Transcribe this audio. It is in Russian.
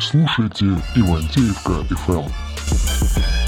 слушаете Ивантеевка FM.